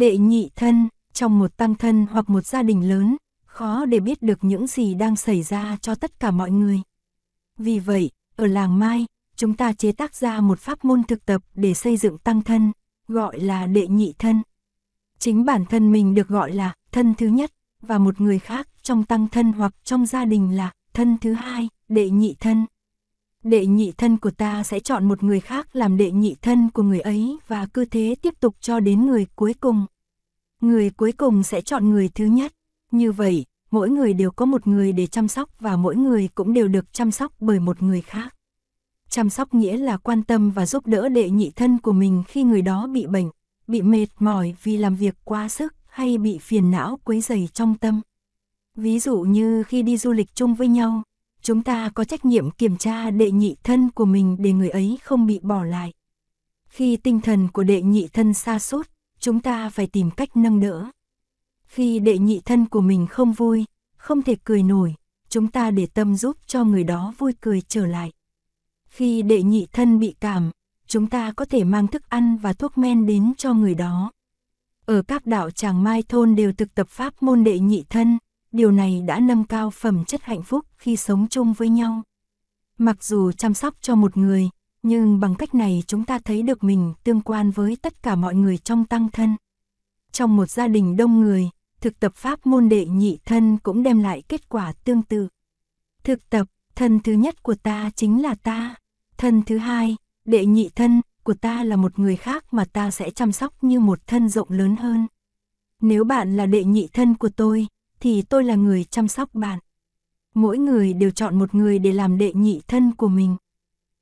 Đệ nhị thân, trong một tăng thân hoặc một gia đình lớn, khó để biết được những gì đang xảy ra cho tất cả mọi người. Vì vậy, ở làng Mai, chúng ta chế tác ra một pháp môn thực tập để xây dựng tăng thân, gọi là đệ nhị thân. Chính bản thân mình được gọi là thân thứ nhất, và một người khác trong tăng thân hoặc trong gia đình là thân thứ hai, đệ nhị thân. Đệ nhị thân của ta sẽ chọn một người khác làm đệ nhị thân của người ấy và cứ thế tiếp tục cho đến người cuối cùng. Người cuối cùng sẽ chọn người thứ nhất. Như vậy, mỗi người đều có một người để chăm sóc và mỗi người cũng đều được chăm sóc bởi một người khác. Chăm sóc nghĩa là quan tâm và giúp đỡ đệ nhị thân của mình khi người đó bị bệnh, bị mệt mỏi vì làm việc quá sức hay bị phiền não quấy rầy trong tâm. Ví dụ như khi đi du lịch chung với nhau, chúng ta có trách nhiệm kiểm tra đệ nhị thân của mình để người ấy không bị bỏ lại. Khi tinh thần của đệ nhị thân xa sút chúng ta phải tìm cách nâng đỡ. Khi đệ nhị thân của mình không vui, không thể cười nổi, chúng ta để tâm giúp cho người đó vui cười trở lại. Khi đệ nhị thân bị cảm, chúng ta có thể mang thức ăn và thuốc men đến cho người đó. Ở các đạo tràng mai thôn đều thực tập pháp môn đệ nhị thân, điều này đã nâng cao phẩm chất hạnh phúc khi sống chung với nhau. Mặc dù chăm sóc cho một người, nhưng bằng cách này chúng ta thấy được mình tương quan với tất cả mọi người trong tăng thân. Trong một gia đình đông người, thực tập pháp môn đệ nhị thân cũng đem lại kết quả tương tự. Thực tập, thân thứ nhất của ta chính là ta, thân thứ hai, đệ nhị thân của ta là một người khác mà ta sẽ chăm sóc như một thân rộng lớn hơn. Nếu bạn là đệ nhị thân của tôi, thì tôi là người chăm sóc bạn. Mỗi người đều chọn một người để làm đệ nhị thân của mình.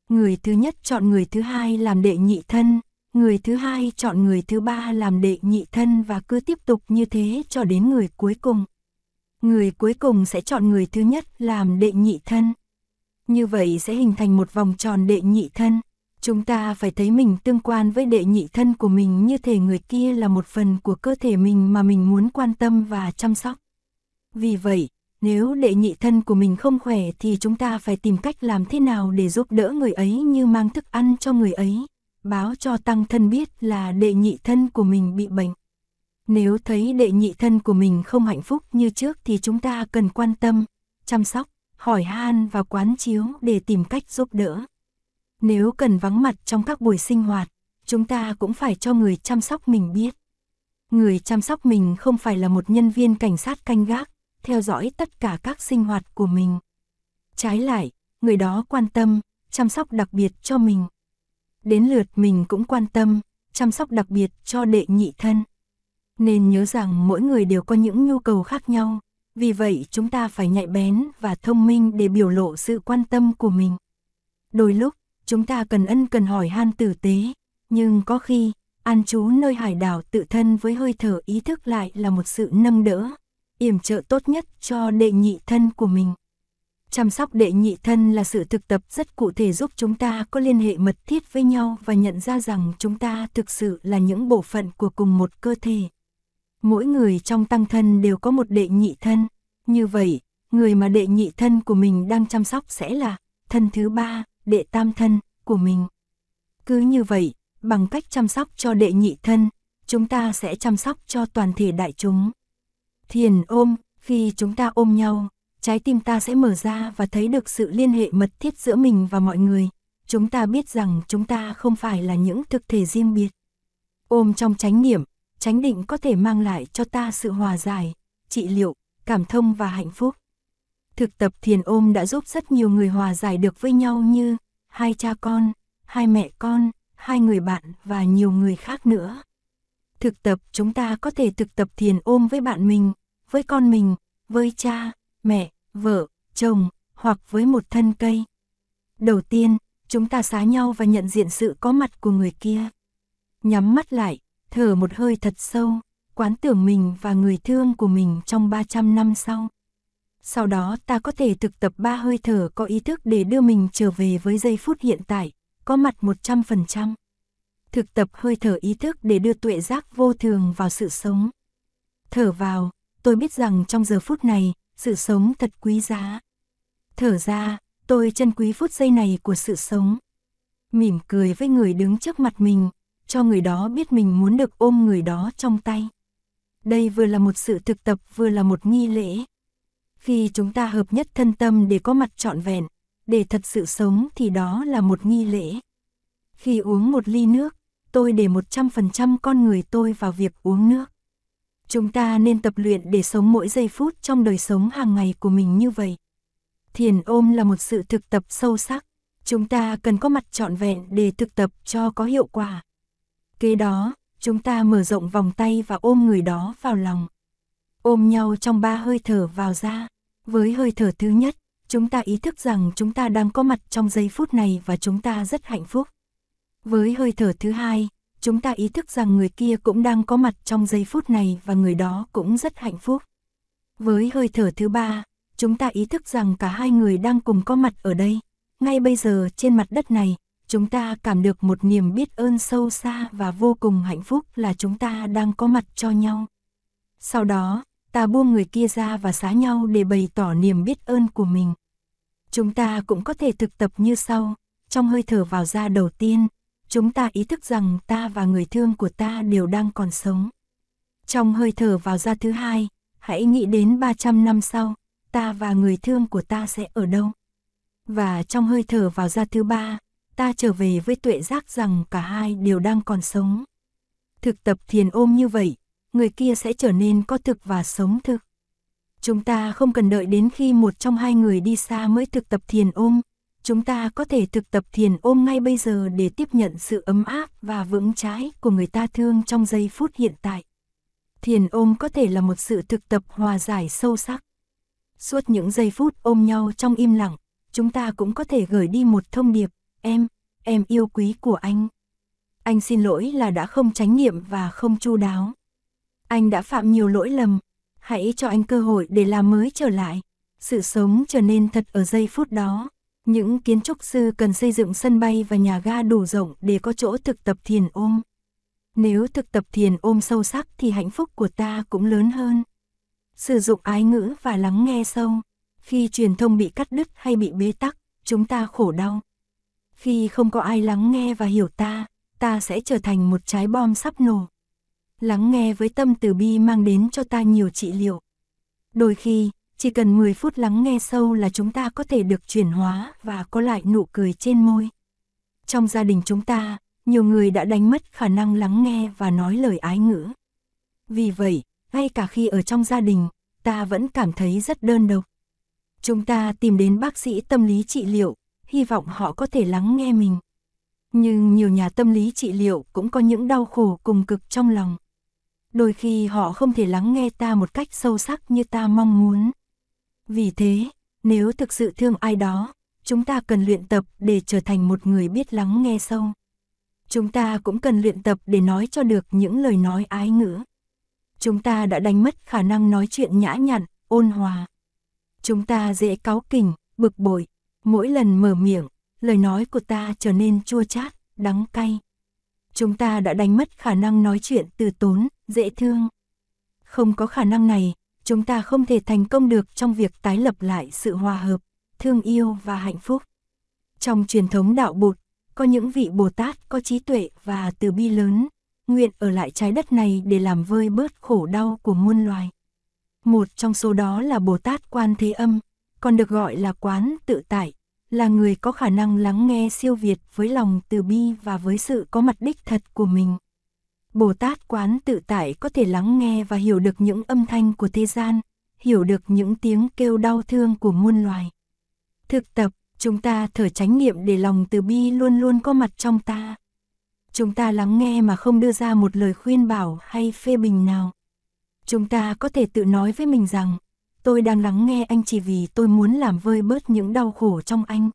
Người thứ nhất chọn người thứ hai làm đệ nhị thân, người thứ hai chọn người thứ ba làm đệ nhị thân và cứ tiếp tục như thế cho đến người cuối cùng. Người cuối cùng sẽ chọn người thứ nhất làm đệ nhị thân. Như vậy sẽ hình thành một vòng tròn đệ nhị thân. Chúng ta phải thấy mình tương quan với đệ nhị thân của mình như thể người kia là một phần của cơ thể mình mà mình muốn quan tâm và chăm sóc. Vì vậy, nếu đệ nhị thân của mình không khỏe thì chúng ta phải tìm cách làm thế nào để giúp đỡ người ấy như mang thức ăn cho người ấy, báo cho tăng thân biết là đệ nhị thân của mình bị bệnh. Nếu thấy đệ nhị thân của mình không hạnh phúc như trước thì chúng ta cần quan tâm, chăm sóc, hỏi han và quán chiếu để tìm cách giúp đỡ. Nếu cần vắng mặt trong các buổi sinh hoạt, chúng ta cũng phải cho người chăm sóc mình biết. Người chăm sóc mình không phải là một nhân viên cảnh sát canh gác, theo dõi tất cả các sinh hoạt của mình. Trái lại, người đó quan tâm, chăm sóc đặc biệt cho mình. Đến lượt mình cũng quan tâm, chăm sóc đặc biệt cho đệ nhị thân. Nên nhớ rằng mỗi người đều có những nhu cầu khác nhau, vì vậy chúng ta phải nhạy bén và thông minh để biểu lộ sự quan tâm của mình. Đôi lúc, chúng ta cần ân cần hỏi han tử tế, nhưng có khi, an trú nơi hải đảo tự thân với hơi thở ý thức lại là một sự nâng đỡ yểm trợ tốt nhất cho đệ nhị thân của mình. Chăm sóc đệ nhị thân là sự thực tập rất cụ thể giúp chúng ta có liên hệ mật thiết với nhau và nhận ra rằng chúng ta thực sự là những bộ phận của cùng một cơ thể. Mỗi người trong tăng thân đều có một đệ nhị thân. Như vậy, người mà đệ nhị thân của mình đang chăm sóc sẽ là thân thứ ba, đệ tam thân của mình. Cứ như vậy, bằng cách chăm sóc cho đệ nhị thân, chúng ta sẽ chăm sóc cho toàn thể đại chúng. Thiền ôm, khi chúng ta ôm nhau, trái tim ta sẽ mở ra và thấy được sự liên hệ mật thiết giữa mình và mọi người. Chúng ta biết rằng chúng ta không phải là những thực thể riêng biệt. Ôm trong chánh niệm, chánh định có thể mang lại cho ta sự hòa giải, trị liệu, cảm thông và hạnh phúc. Thực tập thiền ôm đã giúp rất nhiều người hòa giải được với nhau như hai cha con, hai mẹ con, hai người bạn và nhiều người khác nữa. Thực tập chúng ta có thể thực tập thiền ôm với bạn mình, với con mình, với cha, mẹ, vợ, chồng, hoặc với một thân cây. Đầu tiên, chúng ta xá nhau và nhận diện sự có mặt của người kia. Nhắm mắt lại, thở một hơi thật sâu, quán tưởng mình và người thương của mình trong 300 năm sau. Sau đó ta có thể thực tập ba hơi thở có ý thức để đưa mình trở về với giây phút hiện tại, có mặt 100% thực tập hơi thở ý thức để đưa tuệ giác vô thường vào sự sống. Thở vào, tôi biết rằng trong giờ phút này, sự sống thật quý giá. Thở ra, tôi trân quý phút giây này của sự sống. Mỉm cười với người đứng trước mặt mình, cho người đó biết mình muốn được ôm người đó trong tay. Đây vừa là một sự thực tập vừa là một nghi lễ. Khi chúng ta hợp nhất thân tâm để có mặt trọn vẹn, để thật sự sống thì đó là một nghi lễ. Khi uống một ly nước, tôi để 100% con người tôi vào việc uống nước. Chúng ta nên tập luyện để sống mỗi giây phút trong đời sống hàng ngày của mình như vậy. Thiền ôm là một sự thực tập sâu sắc. Chúng ta cần có mặt trọn vẹn để thực tập cho có hiệu quả. Kế đó, chúng ta mở rộng vòng tay và ôm người đó vào lòng. Ôm nhau trong ba hơi thở vào ra. Với hơi thở thứ nhất, chúng ta ý thức rằng chúng ta đang có mặt trong giây phút này và chúng ta rất hạnh phúc. Với hơi thở thứ hai, chúng ta ý thức rằng người kia cũng đang có mặt trong giây phút này và người đó cũng rất hạnh phúc. Với hơi thở thứ ba, chúng ta ý thức rằng cả hai người đang cùng có mặt ở đây. Ngay bây giờ trên mặt đất này, chúng ta cảm được một niềm biết ơn sâu xa và vô cùng hạnh phúc là chúng ta đang có mặt cho nhau. Sau đó, ta buông người kia ra và xá nhau để bày tỏ niềm biết ơn của mình. Chúng ta cũng có thể thực tập như sau, trong hơi thở vào ra đầu tiên, chúng ta ý thức rằng ta và người thương của ta đều đang còn sống. Trong hơi thở vào ra thứ hai, hãy nghĩ đến 300 năm sau, ta và người thương của ta sẽ ở đâu. Và trong hơi thở vào ra thứ ba, ta trở về với tuệ giác rằng cả hai đều đang còn sống. Thực tập thiền ôm như vậy, người kia sẽ trở nên có thực và sống thực. Chúng ta không cần đợi đến khi một trong hai người đi xa mới thực tập thiền ôm, chúng ta có thể thực tập thiền ôm ngay bây giờ để tiếp nhận sự ấm áp và vững chãi của người ta thương trong giây phút hiện tại. Thiền ôm có thể là một sự thực tập hòa giải sâu sắc. Suốt những giây phút ôm nhau trong im lặng, chúng ta cũng có thể gửi đi một thông điệp, em, em yêu quý của anh. Anh xin lỗi là đã không tránh nghiệm và không chu đáo. Anh đã phạm nhiều lỗi lầm, hãy cho anh cơ hội để làm mới trở lại. Sự sống trở nên thật ở giây phút đó. Những kiến trúc sư cần xây dựng sân bay và nhà ga đủ rộng để có chỗ thực tập thiền ôm. Nếu thực tập thiền ôm sâu sắc thì hạnh phúc của ta cũng lớn hơn. Sử dụng ái ngữ và lắng nghe sâu. Khi truyền thông bị cắt đứt hay bị bế tắc, chúng ta khổ đau. Khi không có ai lắng nghe và hiểu ta, ta sẽ trở thành một trái bom sắp nổ. Lắng nghe với tâm từ bi mang đến cho ta nhiều trị liệu. Đôi khi, chỉ cần 10 phút lắng nghe sâu là chúng ta có thể được chuyển hóa và có lại nụ cười trên môi. Trong gia đình chúng ta, nhiều người đã đánh mất khả năng lắng nghe và nói lời ái ngữ. Vì vậy, ngay cả khi ở trong gia đình, ta vẫn cảm thấy rất đơn độc. Chúng ta tìm đến bác sĩ tâm lý trị liệu, hy vọng họ có thể lắng nghe mình. Nhưng nhiều nhà tâm lý trị liệu cũng có những đau khổ cùng cực trong lòng. Đôi khi họ không thể lắng nghe ta một cách sâu sắc như ta mong muốn. Vì thế, nếu thực sự thương ai đó, chúng ta cần luyện tập để trở thành một người biết lắng nghe sâu. Chúng ta cũng cần luyện tập để nói cho được những lời nói ái ngữ. Chúng ta đã đánh mất khả năng nói chuyện nhã nhặn, ôn hòa. Chúng ta dễ cáu kỉnh, bực bội. Mỗi lần mở miệng, lời nói của ta trở nên chua chát, đắng cay. Chúng ta đã đánh mất khả năng nói chuyện từ tốn, dễ thương. Không có khả năng này, chúng ta không thể thành công được trong việc tái lập lại sự hòa hợp, thương yêu và hạnh phúc. Trong truyền thống đạo Bụt, có những vị Bồ Tát có trí tuệ và từ bi lớn, nguyện ở lại trái đất này để làm vơi bớt khổ đau của muôn loài. Một trong số đó là Bồ Tát Quan Thế Âm, còn được gọi là Quán Tự Tại, là người có khả năng lắng nghe siêu việt với lòng từ bi và với sự có mặt đích thật của mình. Bồ Tát Quán Tự Tại có thể lắng nghe và hiểu được những âm thanh của thế gian, hiểu được những tiếng kêu đau thương của muôn loài. Thực tập, chúng ta thở chánh niệm để lòng từ bi luôn luôn có mặt trong ta. Chúng ta lắng nghe mà không đưa ra một lời khuyên bảo hay phê bình nào. Chúng ta có thể tự nói với mình rằng, tôi đang lắng nghe anh chỉ vì tôi muốn làm vơi bớt những đau khổ trong anh.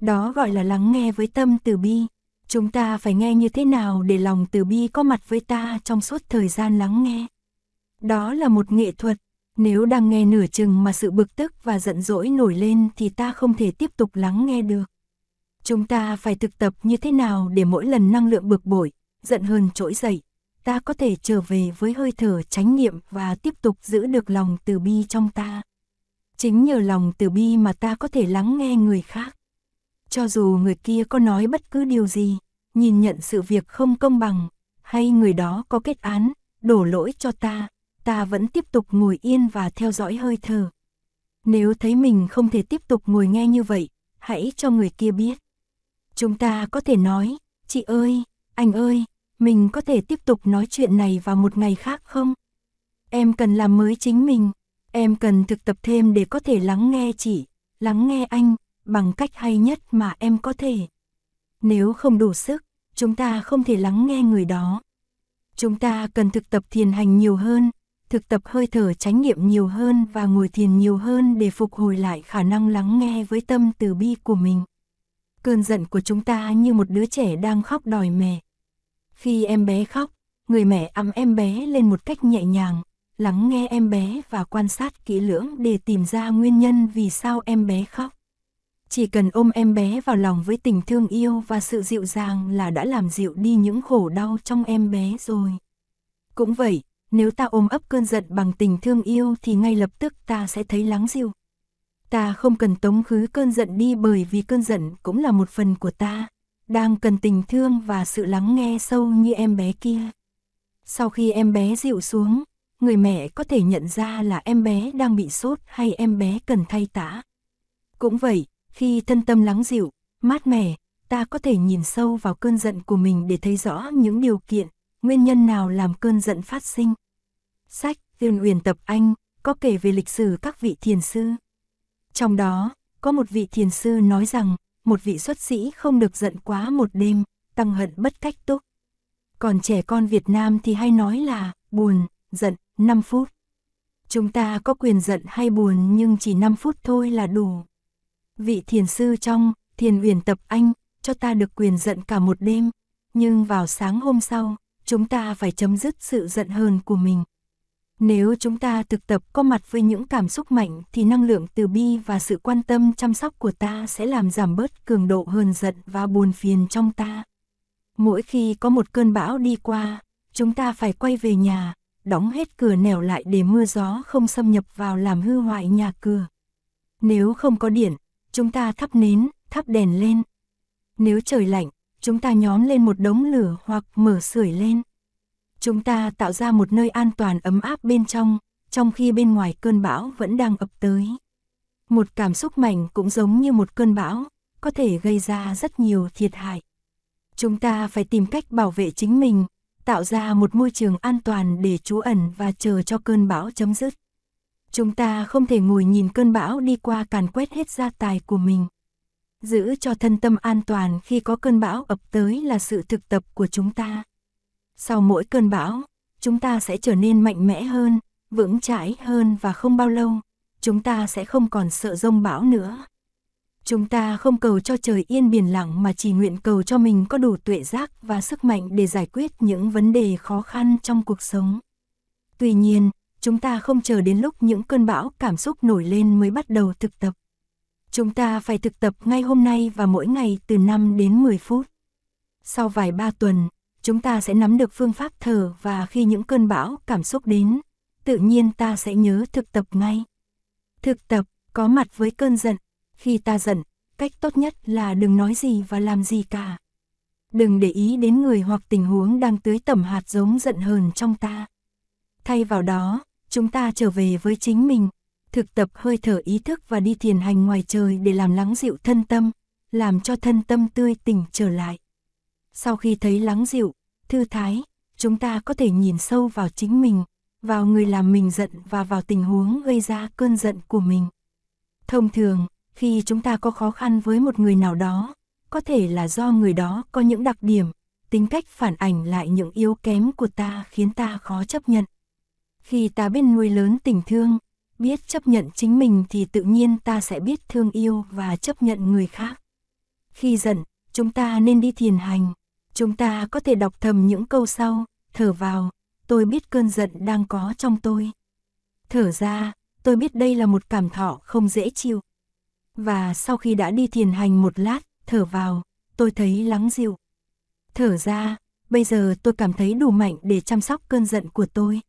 Đó gọi là lắng nghe với tâm từ bi. Chúng ta phải nghe như thế nào để lòng từ bi có mặt với ta trong suốt thời gian lắng nghe. Đó là một nghệ thuật. Nếu đang nghe nửa chừng mà sự bực tức và giận dỗi nổi lên thì ta không thể tiếp tục lắng nghe được. Chúng ta phải thực tập như thế nào để mỗi lần năng lượng bực bội, giận hờn trỗi dậy, ta có thể trở về với hơi thở chánh niệm và tiếp tục giữ được lòng từ bi trong ta. Chính nhờ lòng từ bi mà ta có thể lắng nghe người khác. Cho dù người kia có nói bất cứ điều gì, nhìn nhận sự việc không công bằng, hay người đó có kết án, đổ lỗi cho ta, ta vẫn tiếp tục ngồi yên và theo dõi hơi thở. Nếu thấy mình không thể tiếp tục ngồi nghe như vậy, hãy cho người kia biết. Chúng ta có thể nói, chị ơi, anh ơi, mình có thể tiếp tục nói chuyện này vào một ngày khác không? Em cần làm mới chính mình, em cần thực tập thêm để có thể lắng nghe chị, lắng nghe anh, bằng cách hay nhất mà em có thể. Nếu không đủ sức, chúng ta không thể lắng nghe người đó. Chúng ta cần thực tập thiền hành nhiều hơn, thực tập hơi thở chánh niệm nhiều hơn và ngồi thiền nhiều hơn để phục hồi lại khả năng lắng nghe với tâm từ bi của mình. Cơn giận của chúng ta như một đứa trẻ đang khóc đòi mẹ. Khi em bé khóc, người mẹ ấm em bé lên một cách nhẹ nhàng, lắng nghe em bé và quan sát kỹ lưỡng để tìm ra nguyên nhân vì sao em bé khóc. Chỉ cần ôm em bé vào lòng với tình thương yêu và sự dịu dàng là đã làm dịu đi những khổ đau trong em bé rồi. Cũng vậy, nếu ta ôm ấp cơn giận bằng tình thương yêu thì ngay lập tức ta sẽ thấy lắng dịu. Ta không cần tống khứ cơn giận đi bởi vì cơn giận cũng là một phần của ta, đang cần tình thương và sự lắng nghe sâu như em bé kia. Sau khi em bé dịu xuống, người mẹ có thể nhận ra là em bé đang bị sốt hay em bé cần thay tã. Cũng vậy, khi thân tâm lắng dịu, mát mẻ, ta có thể nhìn sâu vào cơn giận của mình để thấy rõ những điều kiện, nguyên nhân nào làm cơn giận phát sinh. Sách Tiên Uyển Tập Anh có kể về lịch sử các vị thiền sư. Trong đó, có một vị thiền sư nói rằng, một vị xuất sĩ không được giận quá một đêm, tăng hận bất cách túc. Còn trẻ con Việt Nam thì hay nói là, buồn, giận, 5 phút. Chúng ta có quyền giận hay buồn nhưng chỉ 5 phút thôi là đủ. Vị thiền sư trong, thiền uyển tập anh, cho ta được quyền giận cả một đêm, nhưng vào sáng hôm sau, chúng ta phải chấm dứt sự giận hờn của mình. Nếu chúng ta thực tập có mặt với những cảm xúc mạnh thì năng lượng từ bi và sự quan tâm chăm sóc của ta sẽ làm giảm bớt cường độ hờn giận và buồn phiền trong ta. Mỗi khi có một cơn bão đi qua, chúng ta phải quay về nhà, đóng hết cửa nẻo lại để mưa gió không xâm nhập vào làm hư hoại nhà cửa. Nếu không có điện, chúng ta thắp nến, thắp đèn lên. Nếu trời lạnh, chúng ta nhóm lên một đống lửa hoặc mở sưởi lên. Chúng ta tạo ra một nơi an toàn ấm áp bên trong, trong khi bên ngoài cơn bão vẫn đang ập tới. Một cảm xúc mạnh cũng giống như một cơn bão, có thể gây ra rất nhiều thiệt hại. Chúng ta phải tìm cách bảo vệ chính mình, tạo ra một môi trường an toàn để trú ẩn và chờ cho cơn bão chấm dứt. Chúng ta không thể ngồi nhìn cơn bão đi qua càn quét hết gia tài của mình. Giữ cho thân tâm an toàn khi có cơn bão ập tới là sự thực tập của chúng ta. Sau mỗi cơn bão, chúng ta sẽ trở nên mạnh mẽ hơn, vững chãi hơn và không bao lâu, chúng ta sẽ không còn sợ rông bão nữa. Chúng ta không cầu cho trời yên biển lặng mà chỉ nguyện cầu cho mình có đủ tuệ giác và sức mạnh để giải quyết những vấn đề khó khăn trong cuộc sống. Tuy nhiên, chúng ta không chờ đến lúc những cơn bão cảm xúc nổi lên mới bắt đầu thực tập. Chúng ta phải thực tập ngay hôm nay và mỗi ngày từ 5 đến 10 phút. Sau vài ba tuần, chúng ta sẽ nắm được phương pháp thở và khi những cơn bão cảm xúc đến, tự nhiên ta sẽ nhớ thực tập ngay. Thực tập, có mặt với cơn giận, khi ta giận, cách tốt nhất là đừng nói gì và làm gì cả. Đừng để ý đến người hoặc tình huống đang tưới tẩm hạt giống giận hờn trong ta. Thay vào đó, chúng ta trở về với chính mình, thực tập hơi thở ý thức và đi thiền hành ngoài trời để làm lắng dịu thân tâm, làm cho thân tâm tươi tỉnh trở lại. Sau khi thấy lắng dịu, thư thái, chúng ta có thể nhìn sâu vào chính mình, vào người làm mình giận và vào tình huống gây ra cơn giận của mình. Thông thường, khi chúng ta có khó khăn với một người nào đó, có thể là do người đó có những đặc điểm, tính cách phản ảnh lại những yếu kém của ta khiến ta khó chấp nhận. Khi ta biết nuôi lớn tình thương, biết chấp nhận chính mình thì tự nhiên ta sẽ biết thương yêu và chấp nhận người khác. Khi giận, chúng ta nên đi thiền hành. Chúng ta có thể đọc thầm những câu sau, thở vào, tôi biết cơn giận đang có trong tôi. Thở ra, tôi biết đây là một cảm thọ không dễ chịu. Và sau khi đã đi thiền hành một lát, thở vào, tôi thấy lắng dịu. Thở ra, bây giờ tôi cảm thấy đủ mạnh để chăm sóc cơn giận của tôi.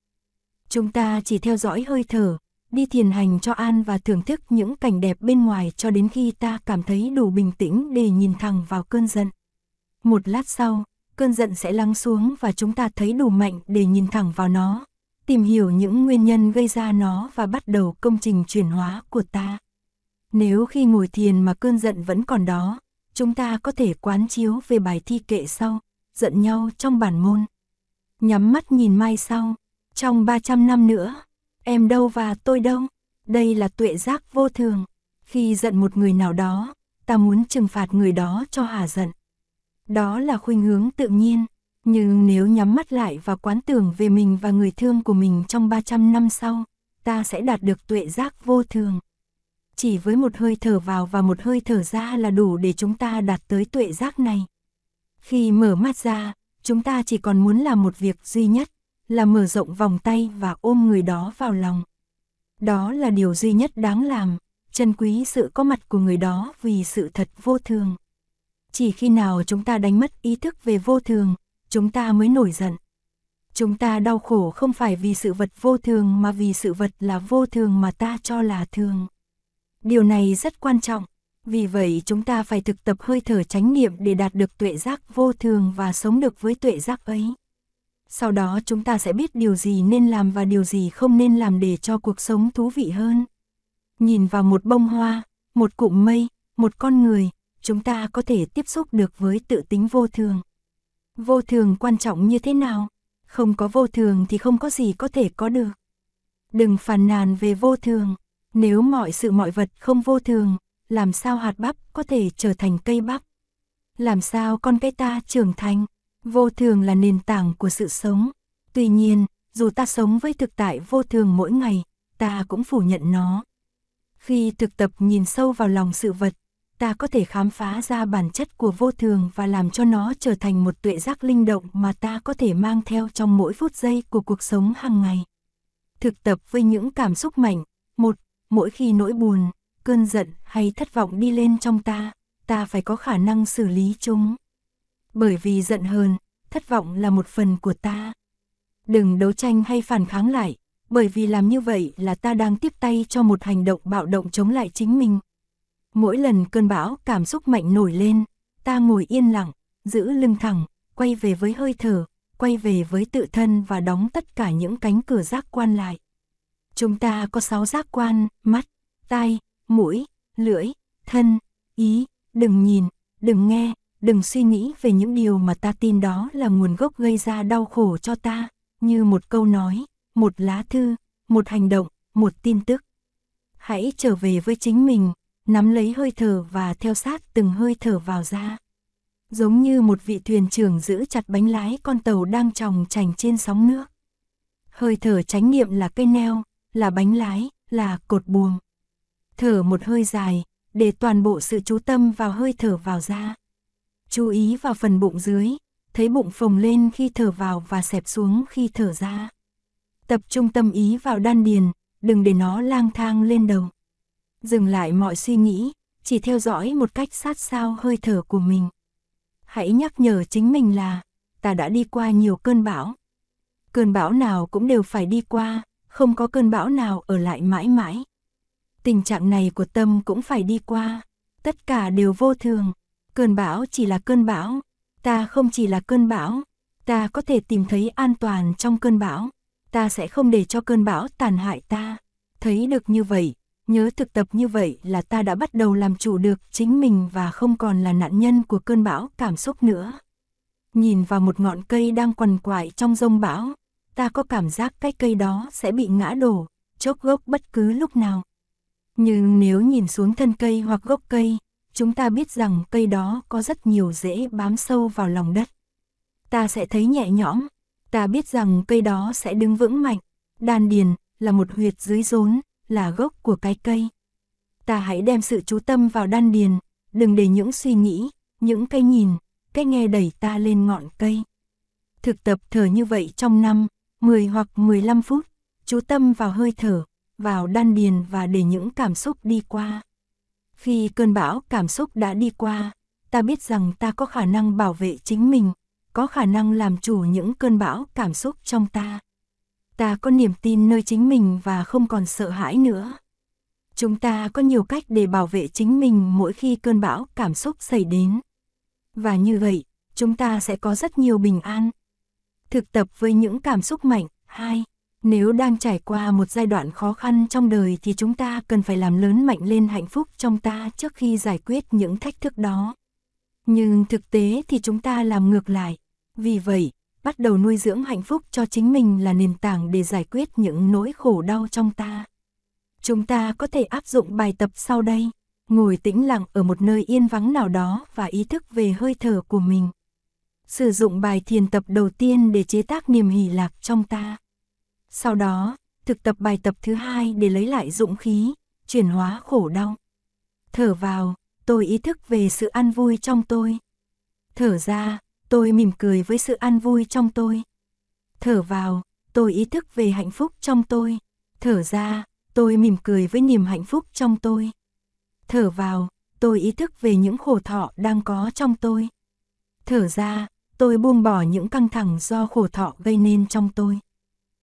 Chúng ta chỉ theo dõi hơi thở, đi thiền hành cho an và thưởng thức những cảnh đẹp bên ngoài cho đến khi ta cảm thấy đủ bình tĩnh để nhìn thẳng vào cơn giận. Một lát sau, cơn giận sẽ lắng xuống và chúng ta thấy đủ mạnh để nhìn thẳng vào nó, tìm hiểu những nguyên nhân gây ra nó và bắt đầu công trình chuyển hóa của ta. Nếu khi ngồi thiền mà cơn giận vẫn còn đó, chúng ta có thể quán chiếu về bài thi kệ sau, giận nhau trong bản môn. Nhắm mắt nhìn mai sau, trong 300 năm nữa, em đâu và tôi đâu, đây là tuệ giác vô thường. Khi giận một người nào đó, ta muốn trừng phạt người đó cho hà giận. Đó là khuynh hướng tự nhiên, nhưng nếu nhắm mắt lại và quán tưởng về mình và người thương của mình trong 300 năm sau, ta sẽ đạt được tuệ giác vô thường. Chỉ với một hơi thở vào và một hơi thở ra là đủ để chúng ta đạt tới tuệ giác này. Khi mở mắt ra, chúng ta chỉ còn muốn làm một việc duy nhất, là mở rộng vòng tay và ôm người đó vào lòng. Đó là điều duy nhất đáng làm, trân quý sự có mặt của người đó vì sự thật vô thường. Chỉ khi nào chúng ta đánh mất ý thức về vô thường, chúng ta mới nổi giận. Chúng ta đau khổ không phải vì sự vật vô thường mà vì sự vật là vô thường mà ta cho là thường. Điều này rất quan trọng, vì vậy chúng ta phải thực tập hơi thở chánh niệm để đạt được tuệ giác vô thường và sống được với tuệ giác ấy. Sau đó chúng ta sẽ biết điều gì nên làm và điều gì không nên làm để cho cuộc sống thú vị hơn. Nhìn vào một bông hoa, một cụm mây, một con người, chúng ta có thể tiếp xúc được với tự tính vô thường. Vô thường quan trọng như thế nào? Không có vô thường thì không có gì có thể có được. Đừng phàn nàn về vô thường. Nếu mọi sự mọi vật không vô thường, làm sao hạt bắp có thể trở thành cây bắp? Làm sao con cây ta trưởng thành? Vô thường là nền tảng của sự sống. Tuy nhiên, dù ta sống với thực tại vô thường mỗi ngày, ta cũng phủ nhận nó. Khi thực tập nhìn sâu vào lòng sự vật, ta có thể khám phá ra bản chất của vô thường và làm cho nó trở thành một tuệ giác linh động mà ta có thể mang theo trong mỗi phút giây của cuộc sống hàng ngày. Thực tập với những cảm xúc mạnh, một, mỗi khi nỗi buồn, cơn giận hay thất vọng đi lên trong ta, ta phải có khả năng xử lý chúng. Bởi vì giận hờn, thất vọng là một phần của ta. Đừng đấu tranh hay phản kháng lại, bởi vì làm như vậy là ta đang tiếp tay cho một hành động bạo động chống lại chính mình. Mỗi lần cơn bão cảm xúc mạnh nổi lên, ta ngồi yên lặng, giữ lưng thẳng, quay về với hơi thở, quay về với tự thân và đóng tất cả những cánh cửa giác quan lại. Chúng ta có sáu giác quan, mắt, tai, mũi, lưỡi, thân, ý, đừng nhìn, đừng nghe, đừng suy nghĩ về những điều mà ta tin đó là nguồn gốc gây ra đau khổ cho ta, như một câu nói, một lá thư, một hành động, một tin tức. Hãy trở về với chính mình, nắm lấy hơi thở và theo sát từng hơi thở vào ra. Giống như một vị thuyền trưởng giữ chặt bánh lái con tàu đang tròng chành trên sóng nước. Hơi thở chánh niệm là cây neo, là bánh lái, là cột buồm. Thở một hơi dài, để toàn bộ sự chú tâm vào hơi thở vào ra. Chú ý vào phần bụng dưới, thấy bụng phồng lên khi thở vào và xẹp xuống khi thở ra. Tập trung tâm ý vào đan điền, đừng để nó lang thang lên đầu. Dừng lại mọi suy nghĩ, chỉ theo dõi một cách sát sao hơi thở của mình. Hãy nhắc nhở chính mình là, ta đã đi qua nhiều cơn bão. Cơn bão nào cũng đều phải đi qua, không có cơn bão nào ở lại mãi mãi. Tình trạng này của tâm cũng phải đi qua, tất cả đều vô thường. Cơn bão chỉ là cơn bão, ta không chỉ là cơn bão, ta có thể tìm thấy an toàn trong cơn bão, ta sẽ không để cho cơn bão tàn hại ta. Thấy được như vậy, nhớ thực tập như vậy là ta đã bắt đầu làm chủ được chính mình và không còn là nạn nhân của cơn bão cảm xúc nữa. Nhìn vào một ngọn cây đang quằn quại trong rông bão, ta có cảm giác cái cây đó sẽ bị ngã đổ, chốc gốc bất cứ lúc nào. Nhưng nếu nhìn xuống thân cây hoặc gốc cây, chúng ta biết rằng cây đó có rất nhiều rễ bám sâu vào lòng đất. Ta sẽ thấy nhẹ nhõm, ta biết rằng cây đó sẽ đứng vững mạnh. Đan điền là một huyệt dưới rốn, là gốc của cái cây. Ta hãy đem sự chú tâm vào đan điền, đừng để những suy nghĩ, những cái nhìn, cái nghe đẩy ta lên ngọn cây. Thực tập thở như vậy trong năm, 10 hoặc 15 phút, chú tâm vào hơi thở, vào đan điền và để những cảm xúc đi qua. Khi cơn bão cảm xúc đã đi qua, ta biết rằng ta có khả năng bảo vệ chính mình, có khả năng làm chủ những cơn bão cảm xúc trong ta. Ta có niềm tin nơi chính mình và không còn sợ hãi nữa. Chúng ta có nhiều cách để bảo vệ chính mình mỗi khi cơn bão cảm xúc xảy đến. Và như vậy, chúng ta sẽ có rất nhiều bình an. Thực tập với những cảm xúc mạnh. 2. Nếu đang trải qua một giai đoạn khó khăn trong đời thì chúng ta cần phải làm lớn mạnh lên hạnh phúc trong ta trước khi giải quyết những thách thức đó. Nhưng thực tế thì chúng ta làm ngược lại. Vì vậy, bắt đầu nuôi dưỡng hạnh phúc cho chính mình là nền tảng để giải quyết những nỗi khổ đau trong ta. Chúng ta có thể áp dụng bài tập sau đây. Ngồi tĩnh lặng ở một nơi yên vắng nào đó và ý thức về hơi thở của mình. Sử dụng bài thiền tập đầu tiên để chế tác niềm hỷ lạc trong ta. Sau đó, thực tập bài tập thứ hai để lấy lại dũng khí, chuyển hóa khổ đau. Thở vào, tôi ý thức về sự an vui trong tôi. Thở ra, tôi mỉm cười với sự an vui trong tôi. Thở vào, tôi ý thức về hạnh phúc trong tôi. Thở ra, tôi mỉm cười với niềm hạnh phúc trong tôi. Thở vào, tôi ý thức về những khổ thọ đang có trong tôi. Thở ra, tôi buông bỏ những căng thẳng do khổ thọ gây nên trong tôi.